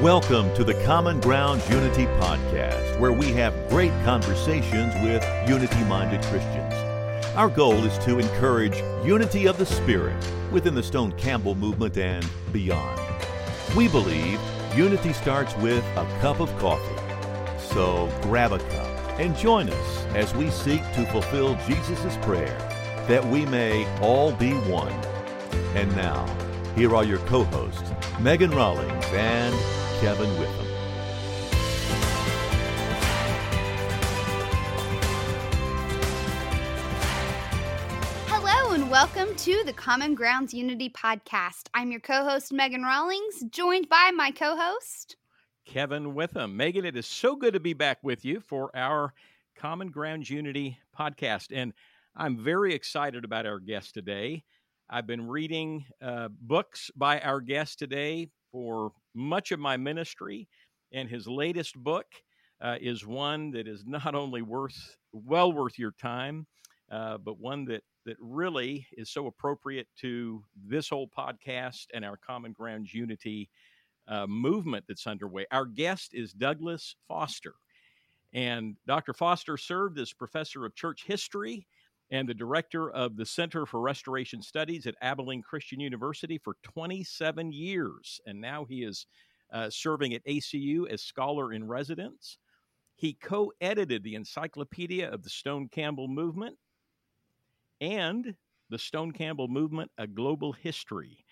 Welcome to the Common Ground Unity Podcast, where we have great conversations with unity minded Christians. Our goal is to encourage unity of the Spirit within the Stone Campbell movement and beyond. We believe unity starts with a cup of coffee. So grab a cup and join us as we seek to fulfill Jesus' prayer that we may all be one. And now, here are your co hosts, Megan Rawlings and Kevin Witham. Hello, and welcome to the Common Grounds Unity Podcast. I'm your co host, Megan Rawlings, joined by my co host, Kevin Witham. Megan, it is so good to be back with you for our Common Grounds Unity podcast. And I'm very excited about our guest today. I've been reading uh, books by our guest today for much of my ministry, and his latest book uh, is one that is not only worth well worth your time, uh, but one that that really is so appropriate to this whole podcast and our Common Grounds Unity uh, movement that's underway. Our guest is Douglas Foster. And Dr. Foster served as professor of church history and the director of the Center for Restoration Studies at Abilene Christian University for 27 years. And now he is uh, serving at ACU as scholar in residence. He co edited the Encyclopedia of the Stone Campbell Movement and the Stone Campbell Movement, A Global History.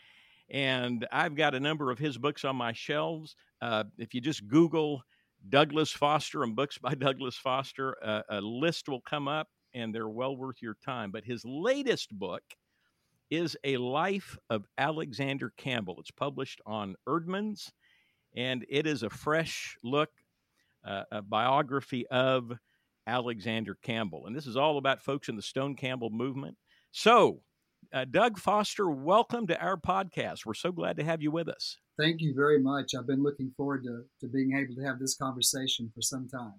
And I've got a number of his books on my shelves. Uh, if you just Google Douglas Foster and books by Douglas Foster, uh, a list will come up and they're well worth your time. But his latest book is A Life of Alexander Campbell. It's published on Eerdmans, and it is a fresh look, uh, a biography of Alexander Campbell. And this is all about folks in the Stone Campbell movement. So, uh, Doug Foster, welcome to our podcast. We're so glad to have you with us. Thank you very much. I've been looking forward to, to being able to have this conversation for some time.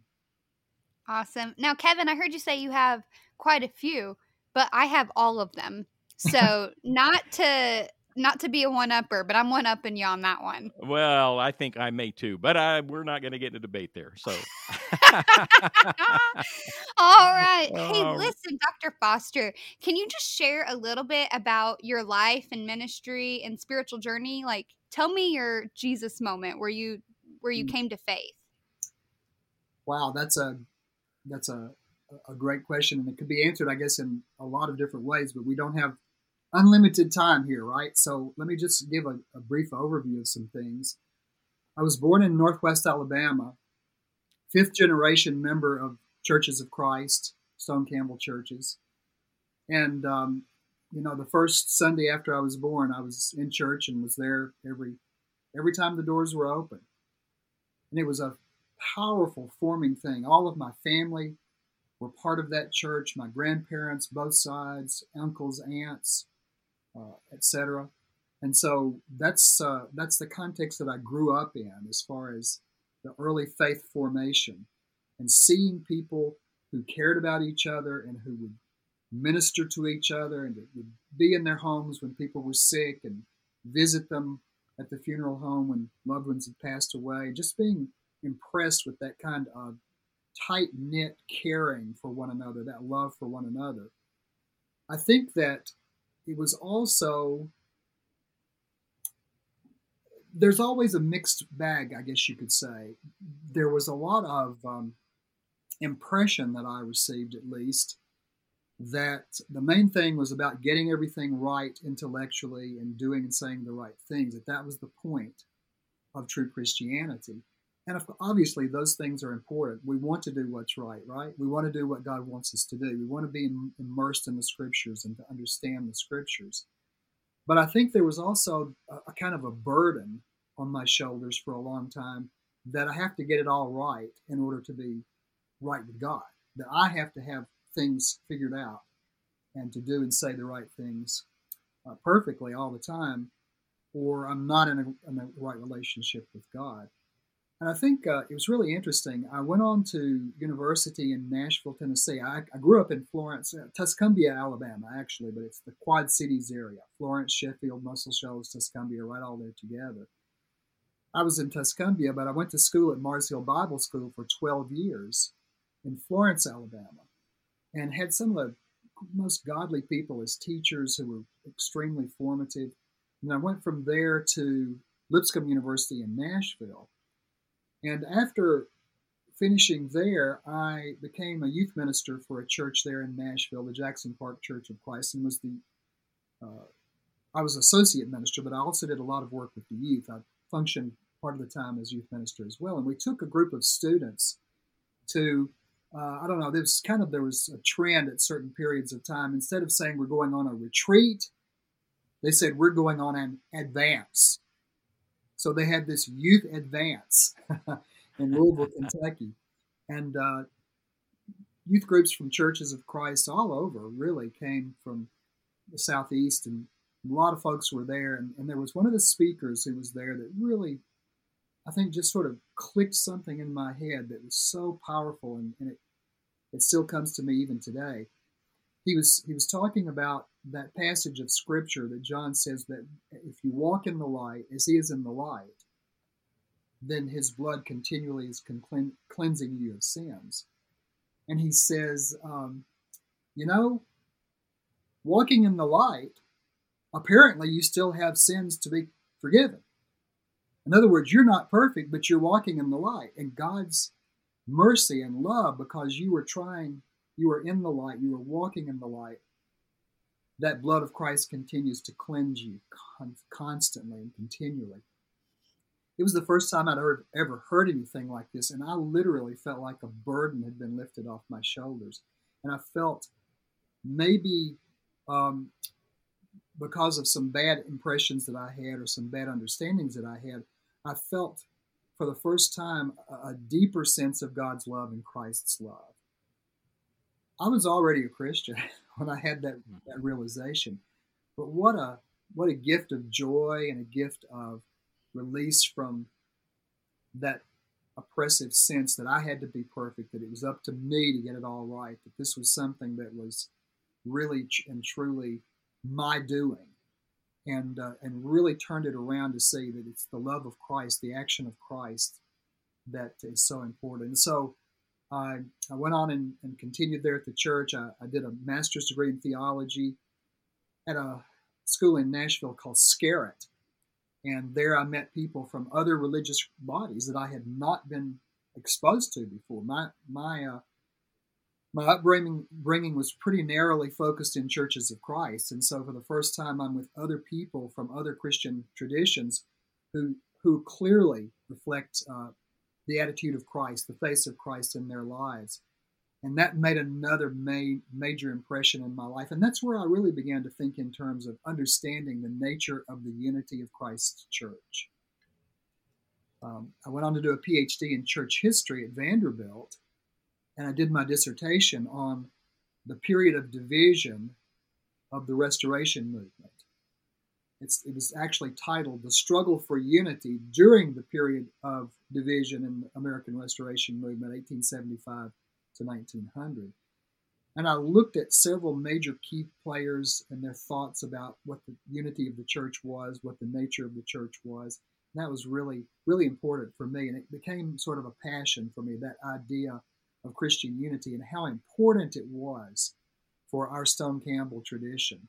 Awesome. Now, Kevin, I heard you say you have quite a few, but I have all of them. So, not to not to be a one upper, but I'm one upping you on that one. Well, I think I may too, but I, we're not going to get in a debate there. So, all right. Hey, um, listen, Dr. Foster, can you just share a little bit about your life and ministry and spiritual journey? Like, tell me your Jesus moment where you where you mm. came to faith. Wow, that's a that's a a great question, and it could be answered, I guess, in a lot of different ways. But we don't have unlimited time here, right? So let me just give a, a brief overview of some things. I was born in Northwest Alabama, fifth generation member of Churches of Christ, Stone Campbell churches. And, um, you know, the first Sunday after I was born, I was in church and was there every every time the doors were open. And it was a powerful forming thing. All of my family were part of that church, my grandparents, both sides, uncles, aunts, uh, etc. And so that's uh, that's the context that I grew up in as far as the early faith formation and seeing people who cared about each other and who would minister to each other and would be in their homes when people were sick and visit them at the funeral home when loved ones had passed away. Just being impressed with that kind of tight knit caring for one another, that love for one another. I think that it was also there's always a mixed bag, I guess you could say. There was a lot of um, impression that I received, at least, that the main thing was about getting everything right intellectually and doing and saying the right things, that that was the point of true Christianity. And obviously, those things are important. We want to do what's right, right? We want to do what God wants us to do. We want to be immersed in the scriptures and to understand the scriptures. But I think there was also a, a kind of a burden on my shoulders for a long time that I have to get it all right in order to be right with God. That I have to have things figured out and to do and say the right things uh, perfectly all the time, or I'm not in a, in a right relationship with God. And I think uh, it was really interesting. I went on to university in Nashville, Tennessee. I, I grew up in Florence, uh, Tuscumbia, Alabama, actually, but it's the Quad Cities area. Florence, Sheffield, Muscle Shoals, Tuscumbia, right all there together. I was in Tuscumbia, but I went to school at Mars Hill Bible School for 12 years in Florence, Alabama, and had some of the most godly people as teachers who were extremely formative. And I went from there to Lipscomb University in Nashville. And after finishing there, I became a youth minister for a church there in Nashville, the Jackson Park Church of Christ, and was the uh, I was associate minister, but I also did a lot of work with the youth. I functioned part of the time as youth minister as well, and we took a group of students to uh, I don't know. There was kind of there was a trend at certain periods of time. Instead of saying we're going on a retreat, they said we're going on an advance. So they had this youth advance in Louisville, Kentucky, and uh, youth groups from churches of Christ all over really came from the southeast, and a lot of folks were there. And, and there was one of the speakers who was there that really I think just sort of clicked something in my head that was so powerful, and, and it it still comes to me even today. He was he was talking about that passage of scripture that John says that if you walk in the light as he is in the light, then his blood continually is con- cleansing you of sins. And he says, um, you know, walking in the light, apparently you still have sins to be forgiven. In other words, you're not perfect, but you're walking in the light, and God's mercy and love because you were trying, you are in the light, you are walking in the light. That blood of Christ continues to cleanse you con- constantly and continually. It was the first time I'd heard, ever heard anything like this, and I literally felt like a burden had been lifted off my shoulders. And I felt maybe um, because of some bad impressions that I had or some bad understandings that I had, I felt for the first time a, a deeper sense of God's love and Christ's love. I was already a Christian when I had that, mm-hmm. that realization. But what a what a gift of joy and a gift of release from that oppressive sense that I had to be perfect, that it was up to me to get it all right, that this was something that was really and truly my doing and uh, and really turned it around to see that it's the love of Christ, the action of Christ, that is so important. And so I, I went on and, and continued there at the church. I, I, did a master's degree in theology at a school in Nashville called Scarritt. And there I met people from other religious bodies that I had not been exposed to before. My, my uh, my upbringing bringing was pretty narrowly focused in churches of Christ, and so for the first time, I'm with other people from other Christian traditions who who clearly reflect uh, the attitude of Christ, the face of Christ in their lives, and that made another ma- major impression in my life. And that's where I really began to think in terms of understanding the nature of the unity of Christ's church. Um, I went on to do a PhD in church history at Vanderbilt and I did my dissertation on the period of division of the Restoration Movement. It's, it was actually titled The Struggle for Unity During the Period of Division in the American Restoration Movement, 1875 to 1900. And I looked at several major key players and their thoughts about what the unity of the church was, what the nature of the church was. And that was really, really important for me. And it became sort of a passion for me, that idea of Christian unity and how important it was for our Stone Campbell tradition.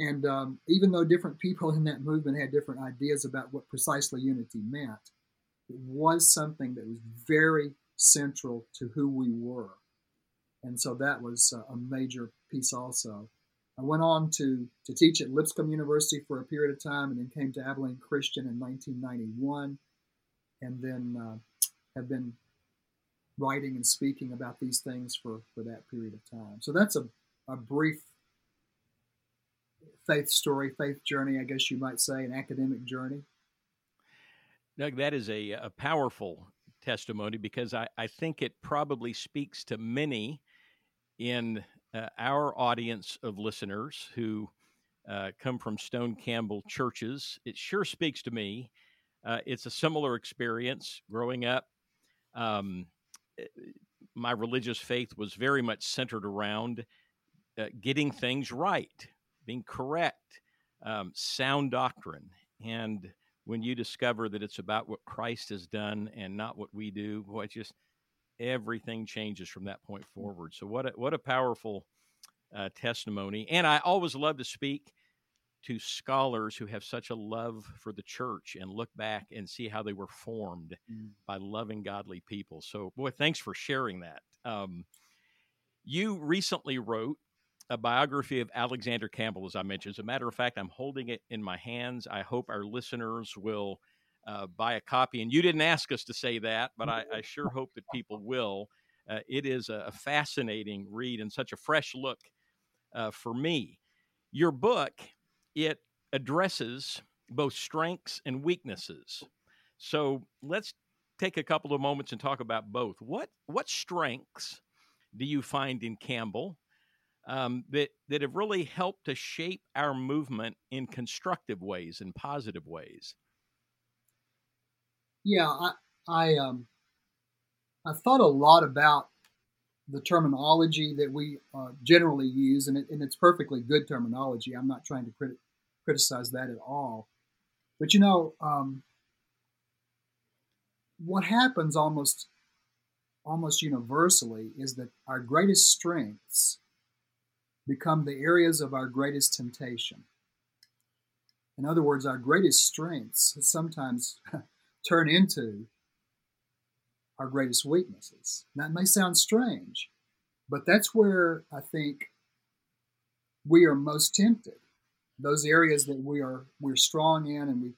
And um, even though different people in that movement had different ideas about what precisely unity meant, it was something that was very central to who we were. And so that was a major piece also. I went on to, to teach at Lipscomb University for a period of time and then came to Abilene Christian in 1991 and then uh, have been writing and speaking about these things for, for that period of time. So that's a, a brief faith story, faith journey, I guess you might say, an academic journey. Doug, that is a, a powerful testimony because I, I think it probably speaks to many in uh, our audience of listeners who uh, come from Stone Campbell churches. It sure speaks to me. Uh, it's a similar experience growing up. Um, Eh, my religious faith was very much centered around uh, getting things right, being correct, um, sound doctrine. And when you discover that it's about what Christ has done and not what we do, boy, just everything changes from that point forward. So what a, what a powerful uh, testimony. And I always love to speak to scholars who have such a love for the church and look back and see how they were formed mm. by loving godly people. So, boy, thanks for sharing that. Um, you recently wrote a biography of Alexander Campbell, as I mentioned. As a matter of fact, I'm holding it in my hands. I hope our listeners will uh, buy a copy. And you didn't ask us to say that, but I, I sure hope that people will. Uh, it is a, fascinating read and such a fresh look uh, for me. Your book, it addresses both strengths and weaknesses. So let's take a couple of moments and talk about both. What what strengths do you find in Campbell um, that that have really helped to shape our movement in constructive ways and positive ways? Yeah, I I um I thought a lot about the terminology that we uh, generally use, and, it, and, it's perfectly good terminology. I'm not trying to crit- criticize that at all. But you know, um, what happens almost almost universally is that our greatest strengths become the areas of our greatest temptation. In other words, our greatest strengths sometimes turn into our greatest weaknesses. That may sound strange, but that's where I think we are most tempted. Those areas that we are we're strong in, and we,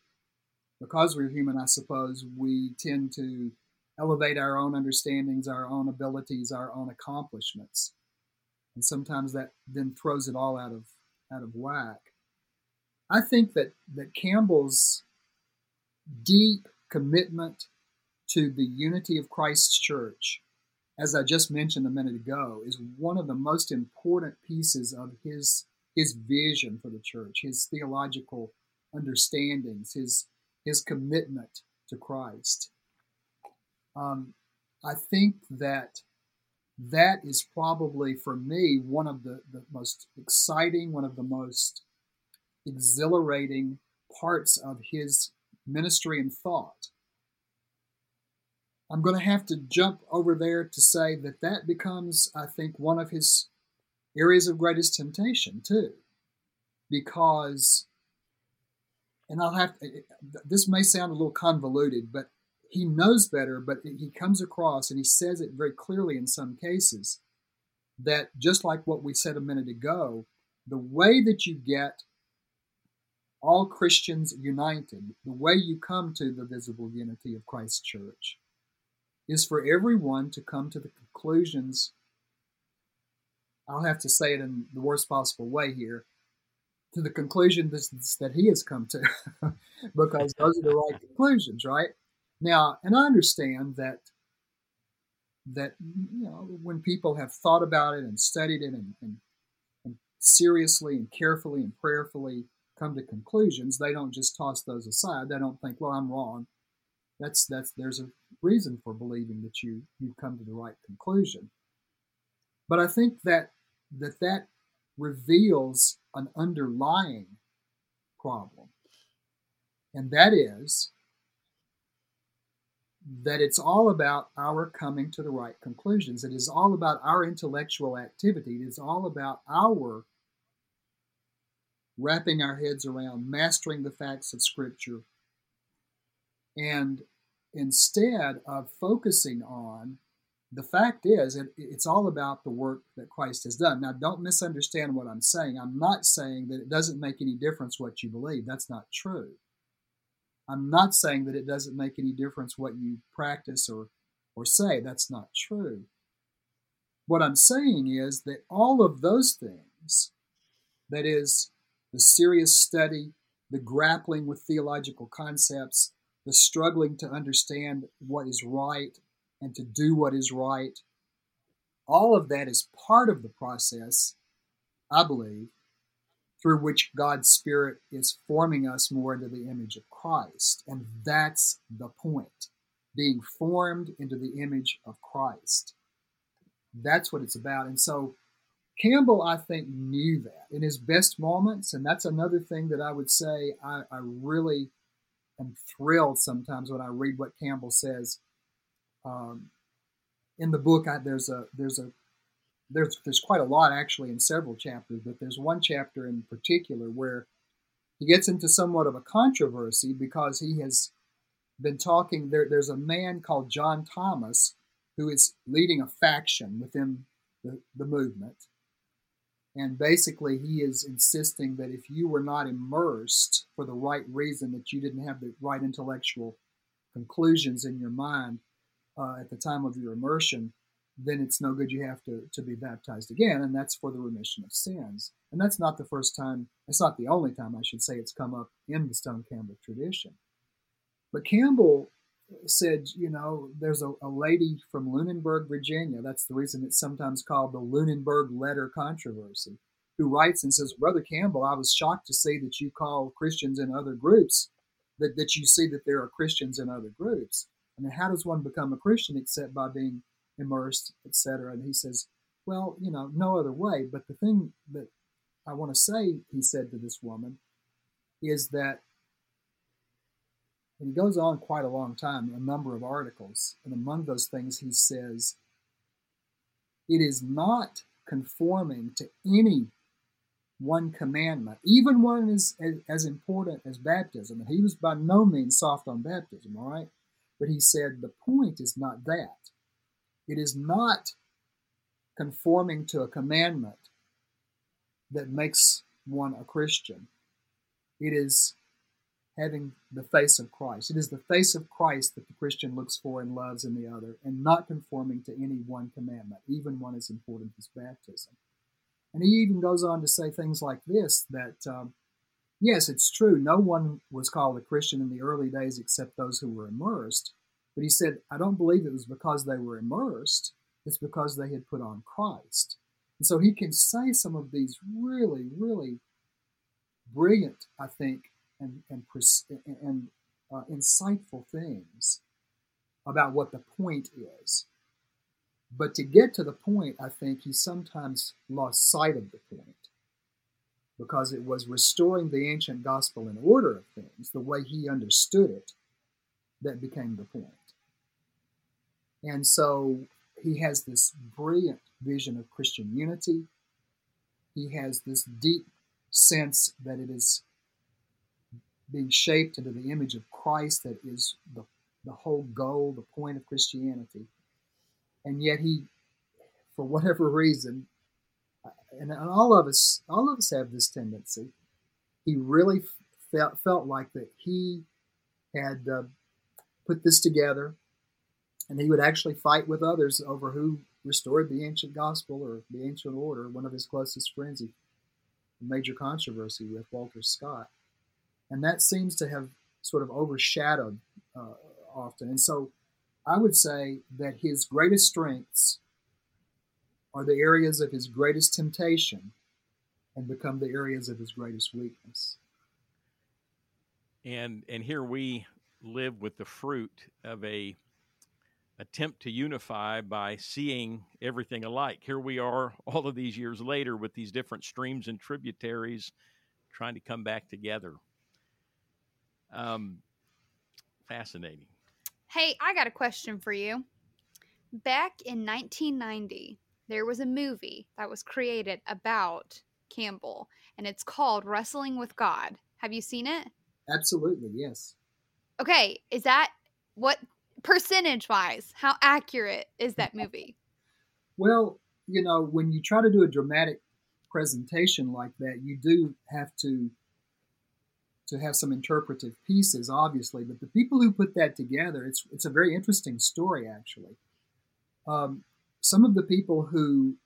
because we're human, I suppose we tend to elevate our own understandings, our own abilities, our own accomplishments, and sometimes that then throws it all out of out of whack. I think that that Campbell's deep commitment to the unity of Christ's church, as I just mentioned a minute ago, is one of the most important pieces of his his vision for the church, his theological understandings, his his commitment to Christ. Um, I think that that is probably for me one of the, the most exciting, one of the most exhilarating parts of his ministry and thought. I'm going to have to jump over there to say that that becomes, I think, one of his areas of greatest temptation, too. Because, and I'll have, this may sound a little convoluted, but he knows better, but he comes across and he says it very clearly in some cases that just like what we said a minute ago, the way that you get all Christians united, the way you come to the visible unity of Christ's church, is for everyone to come to the conclusions. I'll have to say it in the worst possible way here to the conclusion that he has come to, because those are the right conclusions, right? Now, and I understand that that you know when people have thought about it and studied it and, and, and seriously and carefully and prayerfully come to conclusions, they don't just toss those aside. They don't think, "Well, I'm wrong." That's that's there's a reason for believing that you you come to the right conclusion. But I think that that that reveals an underlying problem, and that is that it's all about our coming to the right conclusions. It is all about our intellectual activity. It is all about our wrapping our heads around mastering the facts of Scripture. And instead of focusing on the fact is, it, it's all about the work that Christ has done. Now, don't misunderstand what I'm saying. I'm not saying that it doesn't make any difference what you believe. That's not true. I'm not saying that it doesn't make any difference what you practice or, or say. That's not true. What I'm saying is that all of those things, that is, the serious study, the grappling with theological concepts, the struggling to understand what is right and to do what is right, all of that is part of the process, I believe, through which God's Spirit is forming us more into the image of Christ. And that's the point being formed into the image of Christ. That's what it's about. And so Campbell, I think, knew that in his best moments. And that's another thing that I would say I, I really am thrilled sometimes when I read what Campbell says. Um, in the book, I, there's a there's a there's there's quite a lot actually in several chapters, but there's one chapter in particular where he gets into somewhat of a controversy because he has been talking. There, there's a man called John Thomas who is leading a faction within the, the movement. And basically, he is insisting that if you were not immersed for the right reason, that you didn't have the right intellectual conclusions in your mind uh, at the time of your immersion, then it's no good. You have to, to be baptized again, and that's for the remission of sins. And that's not the first time, it's not the only time, I should say, it's come up in the Stone Campbell tradition. But Campbell said, you know, there's a, a, lady from Lunenburg, Virginia. That's the reason it's sometimes called the Lunenburg letter controversy, who writes and says, Brother Campbell, I was shocked to see that you call Christians in other groups, that, that you see that there are Christians in other groups. I mean, how does one become a Christian except by being immersed, etc.? And he says, well, you know, no other way. But the thing that I want to say, he said to this woman, is that and he goes on quite a long time, a number of articles. And among those things, he says, It is not conforming to any one commandment, even one as, as important as baptism. And he was by no means soft on baptism, all right? But he said, The point is not that. It is not conforming to a commandment that makes one a Christian. It is having the face of Christ. It is the face of Christ that the Christian looks for and loves in the other, and not conforming to any one commandment, even one as important as baptism. And he even goes on to say things like this that, um, yes, it's true, no one was called a Christian in the early days except those who were immersed. But he said, I don't believe it was because they were immersed, it's because they had put on Christ. And so he can say some of these really, really brilliant, I think, and and, and uh, insightful things about what the point is. But to get to the point, I think he sometimes lost sight of the point because it was restoring the ancient gospel in order of things, the way he understood it, that became the point. And so he has this brilliant vision of Christian unity. He has this deep sense that it is being shaped into the image of Christ that is the, the whole goal, the point of Christianity. And yet he, for whatever reason, and all of us, all of us have this tendency. He really felt felt like that he had uh, put this together, and he would actually fight with others over who restored the ancient gospel or the ancient order. One of his closest friends, he major controversy with Walter Scott and that seems to have sort of overshadowed uh, often. And so, I would say that his greatest strengths are the areas of his greatest temptation and become the areas of his greatest weakness. And and here we live with the fruit of a attempt to unify by seeing everything alike. Here we are all of these years later with these different streams and tributaries trying to come back together. Um, fascinating. Hey, I got a question for you. Back in 1990, there was a movie that was created about Campbell, and it's called Wrestling with God. Have you seen it? Absolutely, yes. Okay, is that what percentage wise? How accurate is that movie? Well, you know, when you try to do a dramatic presentation like that, you do have to to have some interpretive pieces, obviously. But the people who put that together, it's it's a very interesting story, actually. Um, some of the people who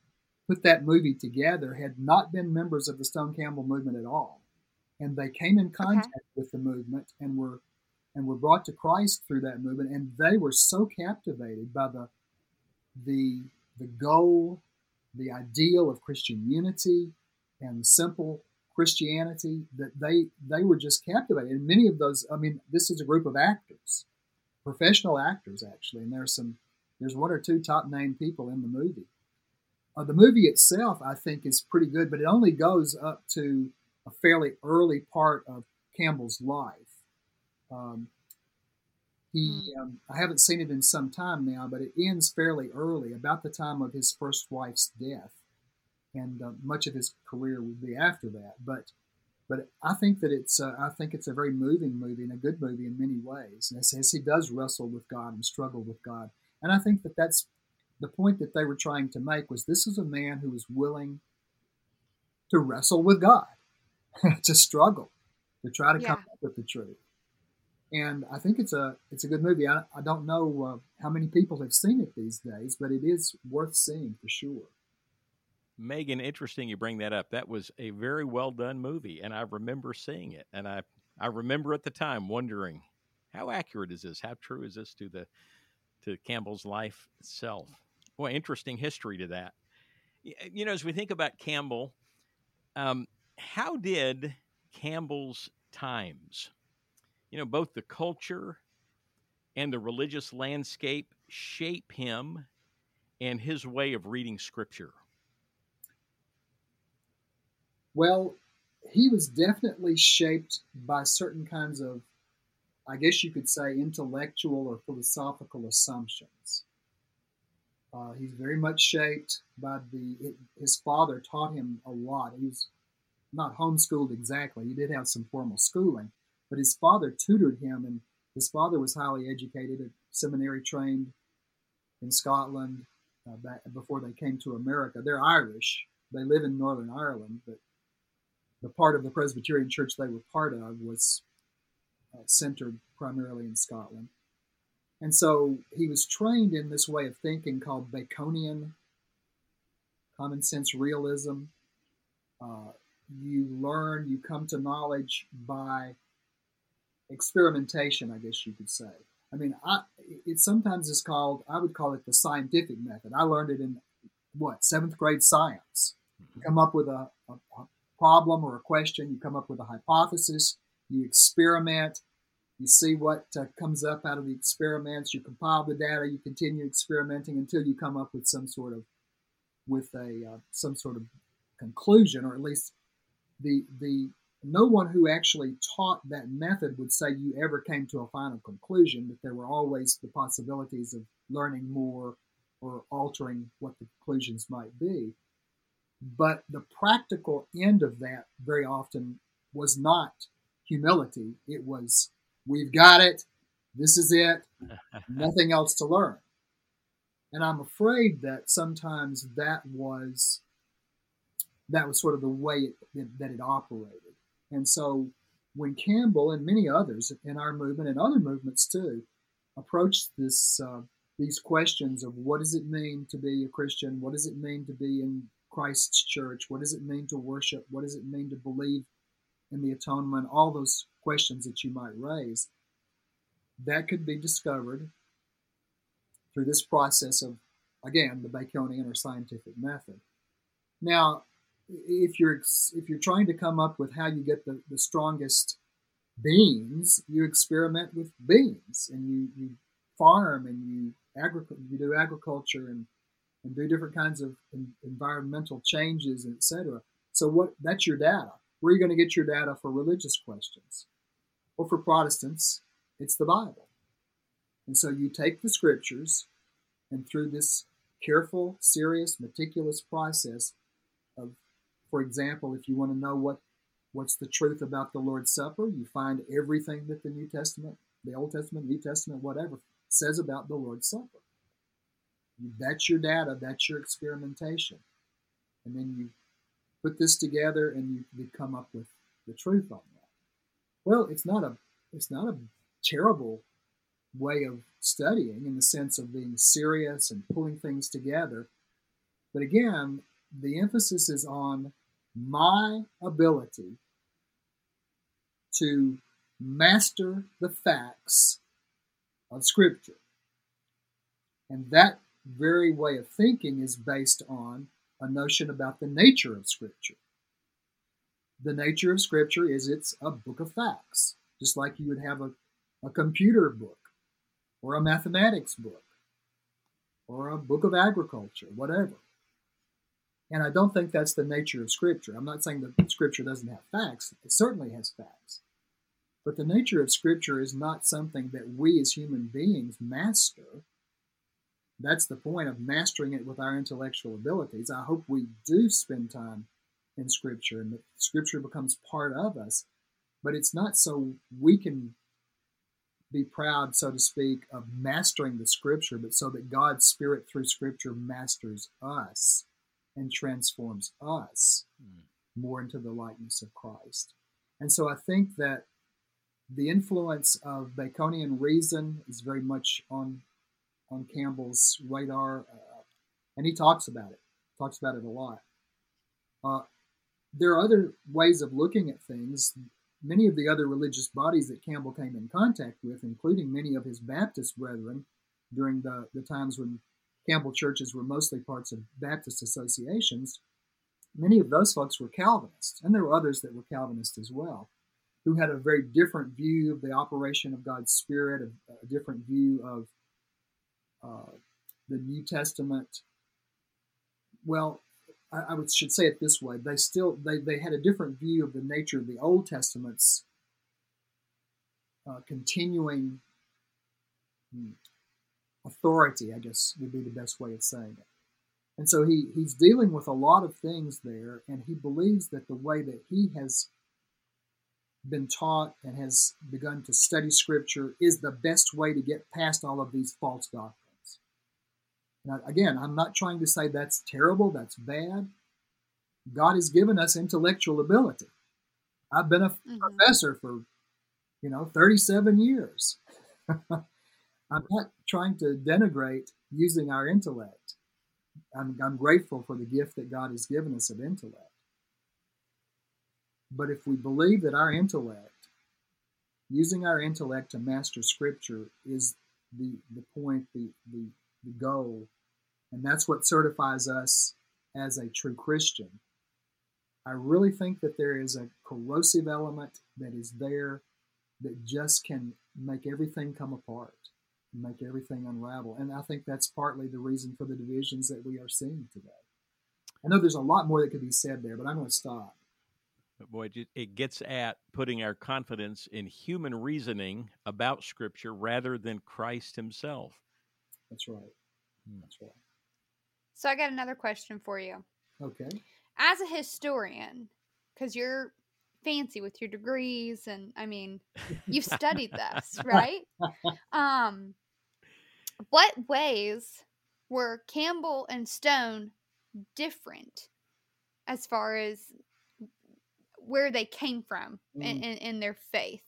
put that movie together had not been members of the Stone Campbell movement at all, and they came in contact okay. with the movement and were and were brought to Christ through that movement, and they were so captivated by the the the goal, the ideal of Christian unity, and simple Christianity that they they were just captivated. And many of those, I mean, this is a group of actors, professional actors actually, and there's some there's one or two top name people in the movie. Uh, the movie itself, I think, is pretty good, but it only goes up to a fairly early part of Campbell's life. Um, he, mm. um, I haven't seen it in some time now, but it ends fairly early, about the time of his first wife's death, and uh, much of his career would be after that. But, but I think that it's, uh, I think it's a very moving movie and a good movie in many ways, as, as he does wrestle with God and struggle with God. And I think that that's the point that they were trying to make was this is a man who was willing to wrestle with God, to struggle, to try to yeah. come up with the truth and I think it's a it's a good movie. I, I don't know uh, how many people have seen it these days, but it is worth seeing for sure. Megan, interesting you bring that up. That was a very well done movie, and I remember seeing it, and I I remember at the time wondering how accurate is this? How true is this to the to Campbell's life itself? Well, interesting history to that. You know, as we think about Campbell, um, how did Campbell's times you know, both the culture and the religious landscape shape him and his way of reading scripture? Well, he was definitely shaped by certain kinds of, I guess you could say, intellectual or philosophical assumptions. Uh, he's very much shaped by the. His father taught him a lot. He was not homeschooled exactly. He did have some formal schooling, but his father tutored him, and his father was highly educated, a seminary trained in Scotland uh, back before they came to America. They're Irish. They live in Northern Ireland, but the part of the Presbyterian church they were part of was uh, centered primarily in Scotland. And so he was trained in this way of thinking called Baconian common sense realism. Uh, you learn, you come to knowledge by experimentation, I guess you could say. I mean, I, it sometimes is called, I would call it the scientific method. I learned it in what, seventh grade science. You come up with a, a, a problem or a question, you come up with a hypothesis, you experiment, you see what uh, comes up out of the experiments, you compile the data, you continue experimenting until you come up with some sort of, with a, uh, some sort of conclusion, or at least the, the no one who actually taught that method would say you ever came to a final conclusion, that there were always the possibilities of learning more or altering what the conclusions might be. But the practical end of that very often was not humility. It was, we've got it, this is it, nothing else to learn. And I'm afraid that sometimes that was that was sort of the way it, that it operated. And so when Campbell and many others in our movement and other movements too approached this uh, these questions of what does it mean to be a Christian, what does it mean to be in Christ's church, what does it mean to worship, what does it mean to believe in the atonement, all those questions that you might raise, that could be discovered through this process of again the Baconian or scientific method. Now, if you're if you're trying to come up with how you get the, the strongest beans, you experiment with beans and you, you farm and you agri- you do agriculture and, and do different kinds of environmental changes, etc. So what that's your data. Where are you going to get your data for religious questions? Well, for Protestants, it's the Bible. And so you take the scriptures and through this careful, serious, meticulous process of for example, if you want to know what what's the truth about the Lord's Supper, you find everything that the New Testament, the Old Testament, New Testament, whatever, says about the Lord's Supper. That's your data, that's your experimentation. And then you put this together and you, you come up with the truth on that. Well, it's not a it's not a terrible way of studying in the sense of being serious and pulling things together. But again, the emphasis is on my ability to master the facts of Scripture. And that very way of thinking is based on a notion about the nature of Scripture. The nature of Scripture is it's a book of facts, just like you would have a, a computer book or a mathematics book or a book of agriculture, whatever. And I don't think that's the nature of Scripture. I'm not saying that Scripture doesn't have facts, it certainly has facts. But the nature of Scripture is not something that we as human beings master. That's the point of mastering it with our intellectual abilities. I hope we do spend time in Scripture and that Scripture becomes part of us. But it's not so we can be proud, so to speak, of mastering the Scripture, but so that God's Spirit through Scripture masters us and transforms us mm. more into the likeness of Christ. And so I think that the influence of Baconian reason is very much on on Campbell's radar, uh, and he talks about it. Talks about it a lot. Uh, there are other ways of looking at things. Many of the other religious bodies that Campbell came in contact with, including many of his Baptist brethren, during the, the times when Campbell churches were mostly parts of Baptist associations, many of those folks were Calvinists, and there were others that were Calvinists as well who had a very different view of the operation of God's Spirit, a, a different view of uh, the New Testament. Well, I, I would, should say it this way: they still they, they had a different view of the nature of the Old Testament's uh, continuing hmm, authority. I guess would be the best way of saying it. And so he, he's dealing with a lot of things there, and he believes that the way that he has been taught and has begun to study Scripture is the best way to get past all of these false doctrines. Now, again, I'm not trying to say that's terrible, that's bad. God has given us intellectual ability. I've been a mm-hmm. professor for, you know, 37 years. I'm not trying to denigrate using our intellect. I'm, I'm grateful for the gift that God has given us of intellect. But if we believe that our intellect, using our intellect to master Scripture, is the, the point, the, the, the goal, and that's what certifies us as a true Christian, I really think that there is a corrosive element that is there that just can make everything come apart, make everything unravel. And I think that's partly the reason for the divisions that we are seeing today. I know there's a lot more that could be said there, but I'm going to stop. But boy, it gets at putting our confidence in human reasoning about Scripture rather than Christ Himself. That's right. Hmm. That's right. So I got another question for you. Okay. As a historian, because you're fancy with your degrees, and I mean, you've studied this, right? Um, what ways were Campbell and Stone different as far as where they came from mm. in, in, in their faith.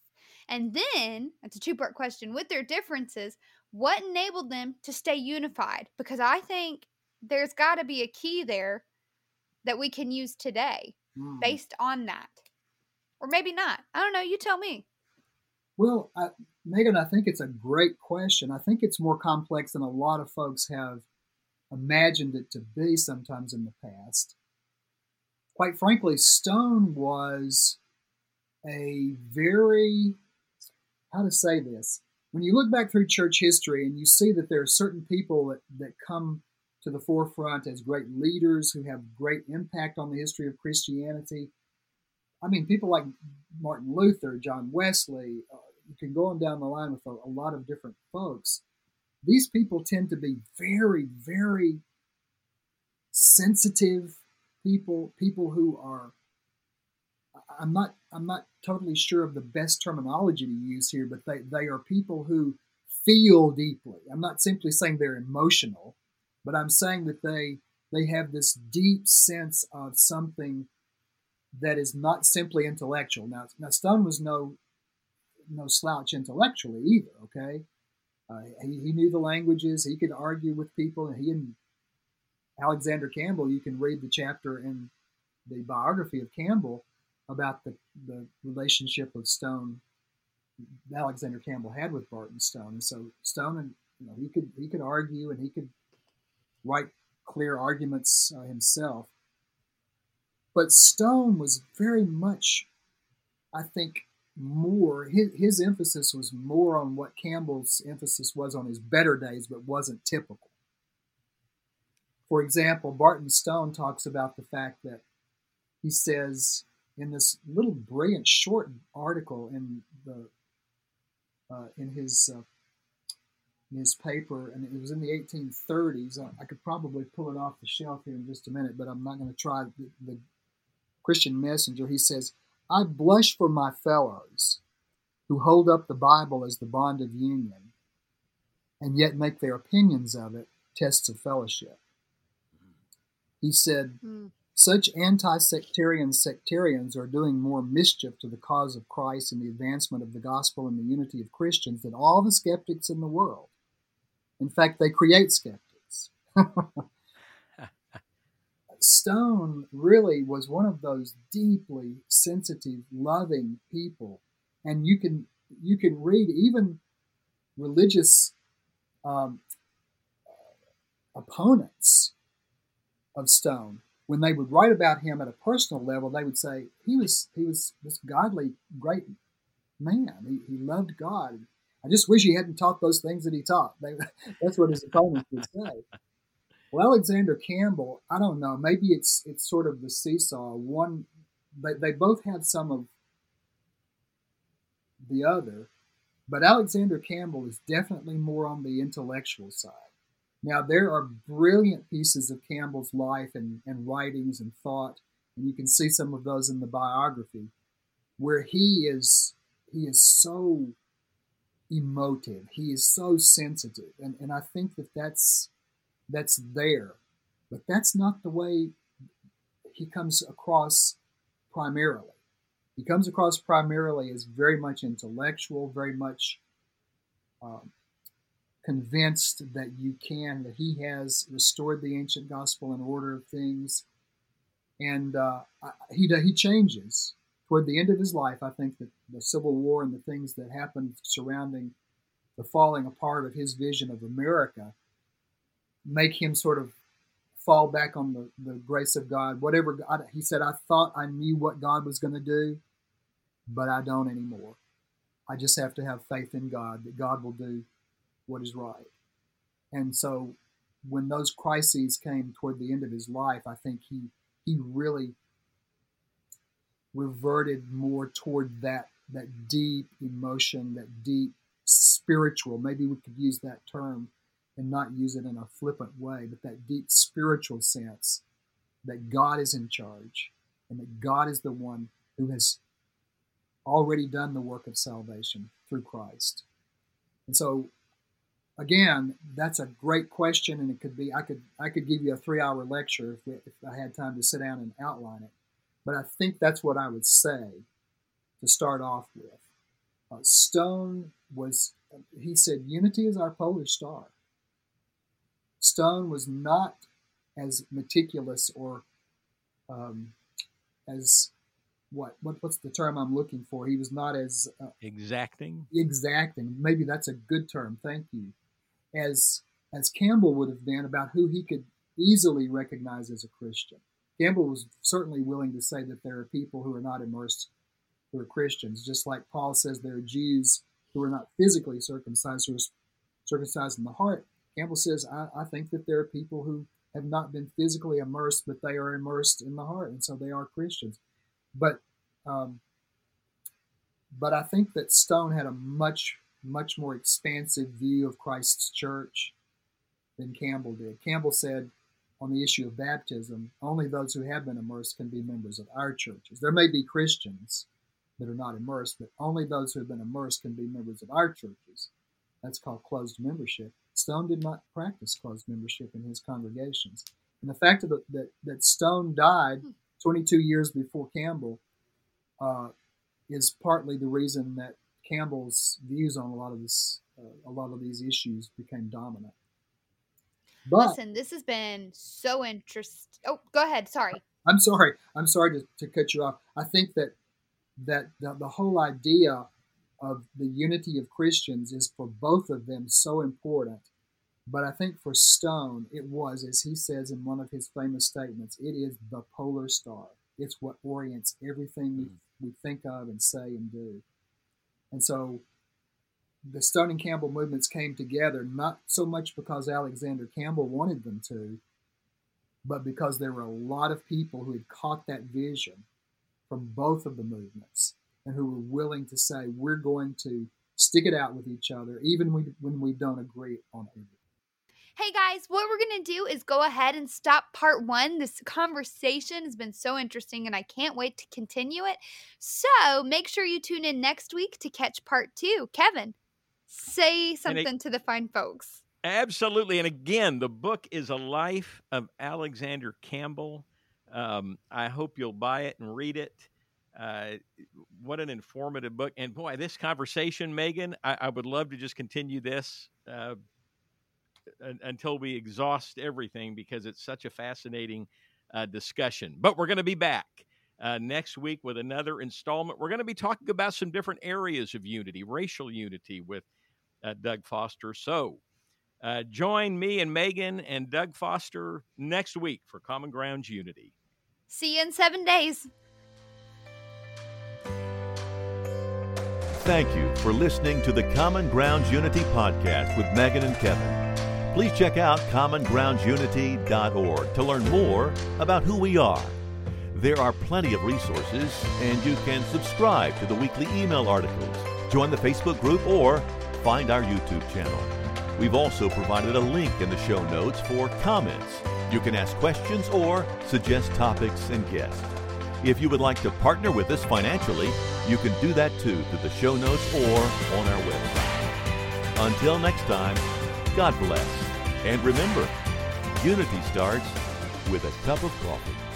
And then, it's a two part question with their differences, what enabled them to stay unified? Because I think there's got to be a key there that we can use today mm. based on that. Or maybe not. I don't know. You tell me. Well, I, Megan, I think it's a great question. I think it's more complex than a lot of folks have imagined it to be sometimes in the past quite frankly, Stone was a very, how to say this, when you look back through church history and you see that there are certain people that, that come to the forefront as great leaders who have great impact on the history of Christianity. I mean, people like Martin Luther, John Wesley, uh, you can go on down the line with a, a lot of different folks. These people tend to be very, very sensitive people people who are I'm not I'm not totally sure of the best terminology to use here, but they, they are people who feel deeply. I'm not simply saying they're emotional, but I'm saying that they they have this deep sense of something that is not simply intellectual. Now, now Stone was no no slouch intellectually either. Okay, uh, he, he knew the languages. He could argue with people, and he and Alexander Campbell, you can read the chapter in the biography of Campbell about the, the relationship of Stone, Alexander Campbell had with Barton Stone. And so Stone, and you know, he could he could argue and he could write clear arguments uh, himself. But Stone was very much, I think, more his, his emphasis was more on what Campbell's emphasis was on his better days, but wasn't typical. For example, Barton Stone talks about the fact that he says in this little brilliant short article in the uh, in his uh, his paper, and it was in the 1830s. I, I, could probably pull it off the shelf here in just a minute, but I'm not going to try. The, the Christian Messenger, he says, "I blush for my fellows who hold up the Bible as the bond of union, and yet make their opinions of it tests of fellowship." He said. Mm. Such anti sectarian sectarians are doing more mischief to the cause of Christ and the advancement of the gospel and the unity of Christians than all the skeptics in the world. In fact, they create skeptics. Stone really was one of those deeply sensitive, loving people, and you can you can read even religious um, opponents of Stone when they would write about him at a personal level, they would say he was he was this godly, great man. He, he loved God. I just wish he hadn't taught those things that he taught. They, that's what his opponents would say. Well, Alexander Campbell, I don't know. Maybe it's it's sort of the seesaw. One, they, they both have some of the other, but Alexander Campbell is definitely more on the intellectual side. Now, there are brilliant pieces of Campbell's life and, and writings and thought, and you can see some of those in the biography, where he is he is so emotive, he is so sensitive, and, and I think that that's that's there, but that's not the way he comes across primarily. He comes across primarily as very much intellectual, very much um, convinced that you can, that he has restored the ancient gospel and order of things. And uh, he, he changes. Toward the end of his life, I think that the Civil War and the things that happened surrounding the falling apart of his vision of America make him sort of fall back on the, the grace of God. Whatever God, he said, I thought I knew what God was going to do, but I don't anymore. I just have to have faith in God that God will do what is right. And so when those crises came toward the end of his life, I think he he really reverted more toward that that deep emotion, that deep spiritual, maybe we could use that term and not use it in a flippant way, but that deep spiritual sense that God is in charge and that God is the one who has already done the work of salvation through Christ. And so again, that's a great question, and it could be I could I could give you a three hour lecture if, if I had time to sit down and outline it. But I think that's what I would say to start off with. Uh, Stone was he said unity is our polar star. Stone was not as meticulous or um, as what, what what's the term I'm looking for? He was not as uh, exacting. Exacting. Maybe that's a good term. Thank you as as Campbell would have been about who he could easily recognize as a Christian. Campbell was certainly willing to say that there are people who are not immersed who are Christians, just like Paul says there are Jews who are not physically circumcised, who are circumcised in the heart. Campbell says, I, I think that there are people who have not been physically immersed, but they are immersed in the heart, and so they are Christians. But um, but I think that Stone had a much much more expansive view of Christ's church than Campbell did. Campbell said on the issue of baptism, only those who have been immersed can be members of our churches. There may be Christians that are not immersed, but only those who have been immersed can be members of our churches. That's called closed membership. Stone did not practice closed membership in his congregations. And the fact that, that, that Stone died 22 years before Campbell uh, is partly the reason that Campbell's views on a lot of this, uh, a lot of these issues became dominant. But, Listen, this has been so interesting. Oh, go ahead. Sorry. I'm sorry. I'm sorry to, to cut you off. I think that that the, the whole idea of the unity of Christians is for both of them so important. But I think for Stone, it was, as he says in one of his famous statements, it is the polar star. It's what orients everything we, mm-hmm. we think of and say and do. And so the Stone and Campbell movements came together not so much because Alexander Campbell wanted them to, but because there were a lot of people who had caught that vision from both of the movements and who are willing to say, we're going to stick it out with each other, even when we don't agree on everything. Hey guys, what we're going to do is go ahead and stop part one. This conversation has been so interesting and I can't wait to continue it. So make sure you tune in next week to catch part two. Kevin, say something it, to the fine folks. Absolutely. And again, the book is A Life of Alexander Campbell. Um, I hope you'll buy it and read it. Uh, what an informative book. And boy, this conversation, Megan, I, I would love to just continue this. Uh, until we exhaust everything because it's such a fascinating uh, discussion. But we're going to be back uh, next week with another installment. We're going to be talking about some different areas of unity, racial unity with uh, Doug Foster. So join me and Megan and Doug Foster next week for Common Grounds Unity. See you in seven days. Thank you for listening to the Common Grounds Unity podcast with Megan and Kevin. Please check out commongroundsunity.org to learn more about who we are. There are plenty of resources, and you can subscribe to the weekly email articles, join the Facebook group, or find our YouTube channel. We've also provided a link in the show notes for comments. You can ask questions or suggest topics and guests. If you would like to partner with us financially, you can do that too through the show notes or on our website. Until next time, God bless. And remember, unity starts with a cup of coffee.